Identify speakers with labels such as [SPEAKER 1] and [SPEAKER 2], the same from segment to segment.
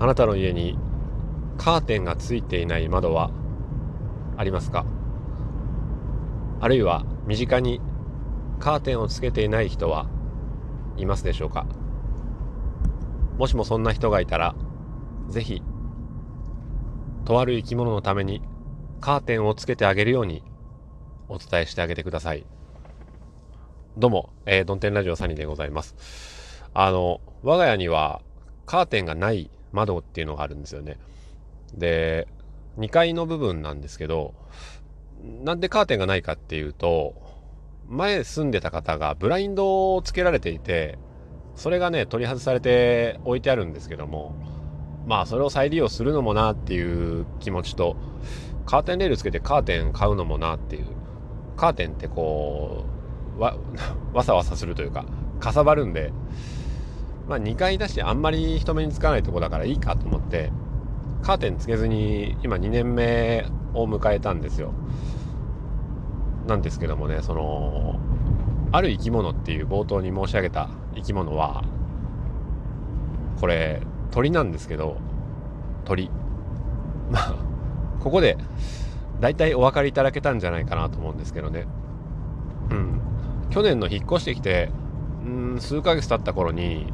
[SPEAKER 1] あなたの家にカーテンがついていない窓はありますか？あるいは身近にカーテンをつけていない人はいますでしょうか？もしもそんな人がいたらぜひとある生き物のためにカーテンをつけてあげるようにお伝えしてあげてください。どうも、えー、ドンテンラジオサニーでございます。あの我が家にはカーテンがない窓っていうのがあるんですよね。で、2階の部分なんですけど、なんでカーテンがないかっていうと、前住んでた方がブラインドをつけられていて、それがね、取り外されて置いてあるんですけども、まあそれを再利用するのもなっていう気持ちと、カーテンレールつけてカーテン買うのもなっていう、カーテンってこう、わ、わさわさするというか、かさばるんで、まあ2階だしあんまり人目につかないとこだからいいかと思って、カーテンつけずに今2年目を迎えたんですよ。なんですけどもね、その、ある生き物っていう冒頭に申し上げた生き物は、これ、鳥なんですけど、鳥。まあ、ここで、大体お分かりいただけたんじゃないかなと思うんですけどね。うん。去年の引っ越してきて、うん、数ヶ月経った頃に、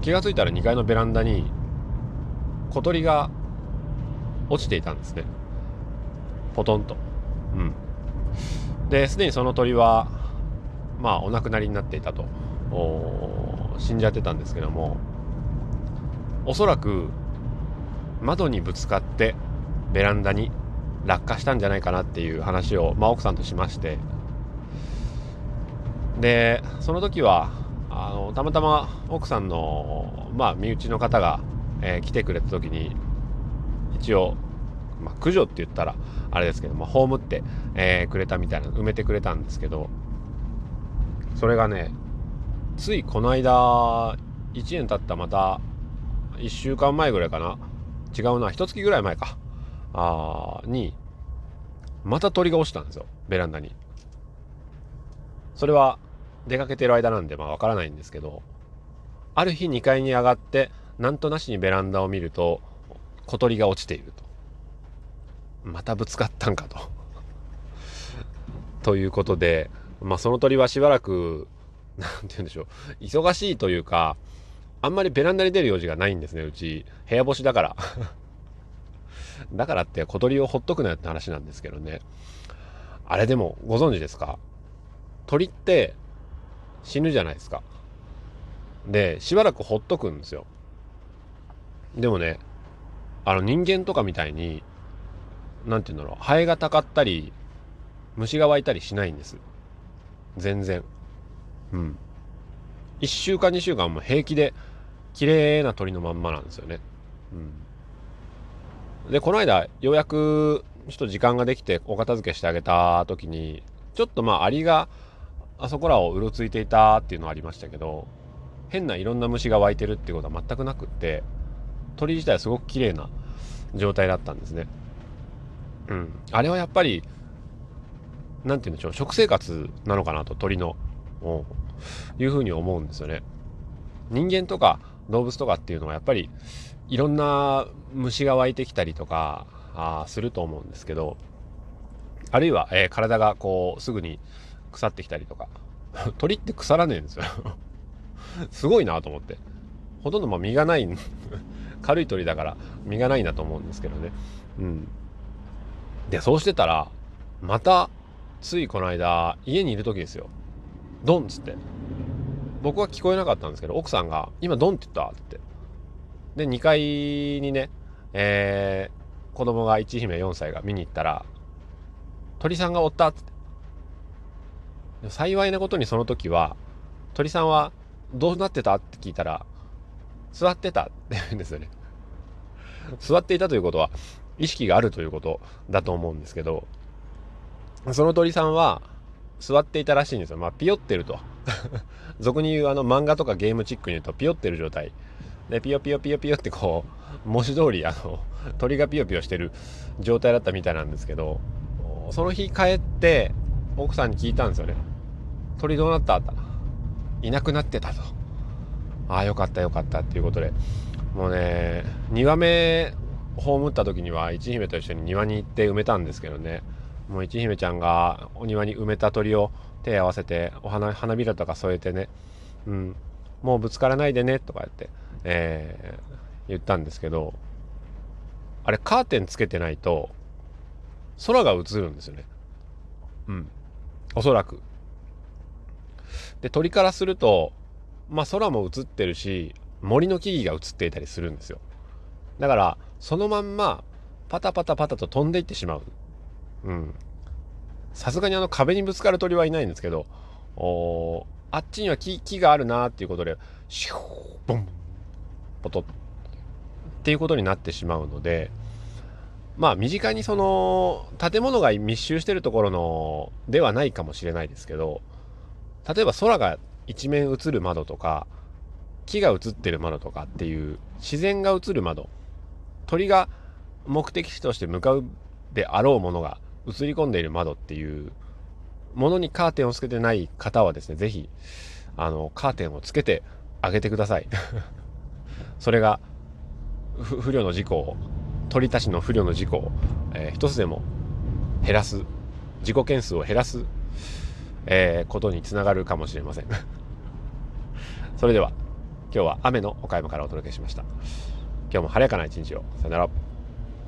[SPEAKER 1] 気が付いたら2階のベランダに小鳥が落ちていたんですね。ポトンと。うん。ですでにその鳥はまあお亡くなりになっていたと。死んじゃってたんですけども。おそらく窓にぶつかってベランダに落下したんじゃないかなっていう話を、まあ、奥さんとしまして。でその時はあのたまたま奥さんの、まあ、身内の方がえー、来てくれた時に一応、まあ、駆除って言ったらあれですけども葬って、えー、くれたみたいな埋めてくれたんですけどそれがねついこの間1年経ったまた1週間前ぐらいかな違うな一月ぐらい前かあにまた鳥が落ちたんですよベランダに。それは出かけてる間なんでまあわからないんですけどある日2階に上がってなんとなしにベランダを見ると小鳥が落ちていると。またぶつかったんかと。ということで、まあ、その鳥はしばらく何て言うんでしょう。忙しいというかあんまりベランダに出る用事がないんですね。うち部屋干しだから。だからって小鳥をほっとくなよって話なんですけどね。あれでもご存知ですか？鳥って死ぬじゃないですかでしばらくほっとくんですよでもね、あの人間とかみたいに、なんて言うんだろう、ハエがたかったり、虫が湧いたりしないんです。全然。うん。1週間2週間も平気で、綺麗な鳥のまんまなんですよね。うん。で、この間、ようやく、ちょっと時間ができてお片付けしてあげた時に、ちょっとまあアリがあそこらをうろついていたっていうのはありましたけど、変ないろんな虫が湧いてるってことは全くなくって、鳥自体はすごく綺麗な状態だったんですね。うん。あれはやっぱり、なんて言うんでしょう、食生活なのかなと、鳥の。いうふうに思うんですよね。人間とか動物とかっていうのはやっぱりいろんな虫が湧いてきたりとかあすると思うんですけど、あるいは、えー、体がこうすぐに腐ってきたりとか、鳥って腐らねえんですよ すごいなと思って。ほとんどま身がない 軽い鳥だから身がないんだと思うんですけどね。うん。で、そうしてたら、また、ついこの間、家にいる時ですよ。ドンっつって。僕は聞こえなかったんですけど、奥さんが、今ドンって言ったって。で、2階にね、えー、子供が一姫4歳が見に行ったら、鳥さんがおったっつって。幸いなことにその時は、鳥さんはどうなってた？って聞いたら、座ってたって言うんですよね。座っていたということは、意識があるということだと思うんですけど、その鳥さんは座っていたらしいんですよ。まあ、ピヨってると。俗に言うあの漫画とかゲームチックに言うとピヨってる状態。で、ピヨピヨピヨピヨってこう、文字通りあの、鳥がピヨピヨしてる状態だったみたいなんですけど、その日帰って奥さんに聞いたんですよね。鳥どうなった？いなくなってたと。ああ、よかったよかったっていうことで、もうね2羽目葬った時には一姫と一緒に庭に行って埋めたんですけどね。もう一姫ちゃんがお庭に埋めた鳥を手合わせてお花花びらとか添えてね、うん、もうぶつからないでねとか言って、えー、言ったんですけどあれカーテンつけてないと空が映るんですよね。うん。おそらく。で鳥からするとまあ空も映ってるし森の木々が映っていたりするんですよ。だからそのまんまパタパタパタと飛んでいってしまう。うん。さすがにあの壁にぶつかる鳥はいないんですけどおあっちには木木があるなっていうことでシューボンポトッっていうことになってしまうのでまあ身近にその建物が密集してるところのではないかもしれないですけど例えば空が一面映る窓とか木が映ってる窓とかっていう自然が映る窓鳥が目的地として向かうであろうものが映り込んでいる窓っていうものにカーテンをつけてない方はですね、是非あの、カーテンをつけてあげてください。それが、不慮の事故を、鳥たちの不慮の事故を、えー、一つでも減らす、事故件数を減らす、えー、ことにつながるかもしれません。それでは、今日は雨の岡山からお届けしました。今日も晴れやかな一日を。さよなら。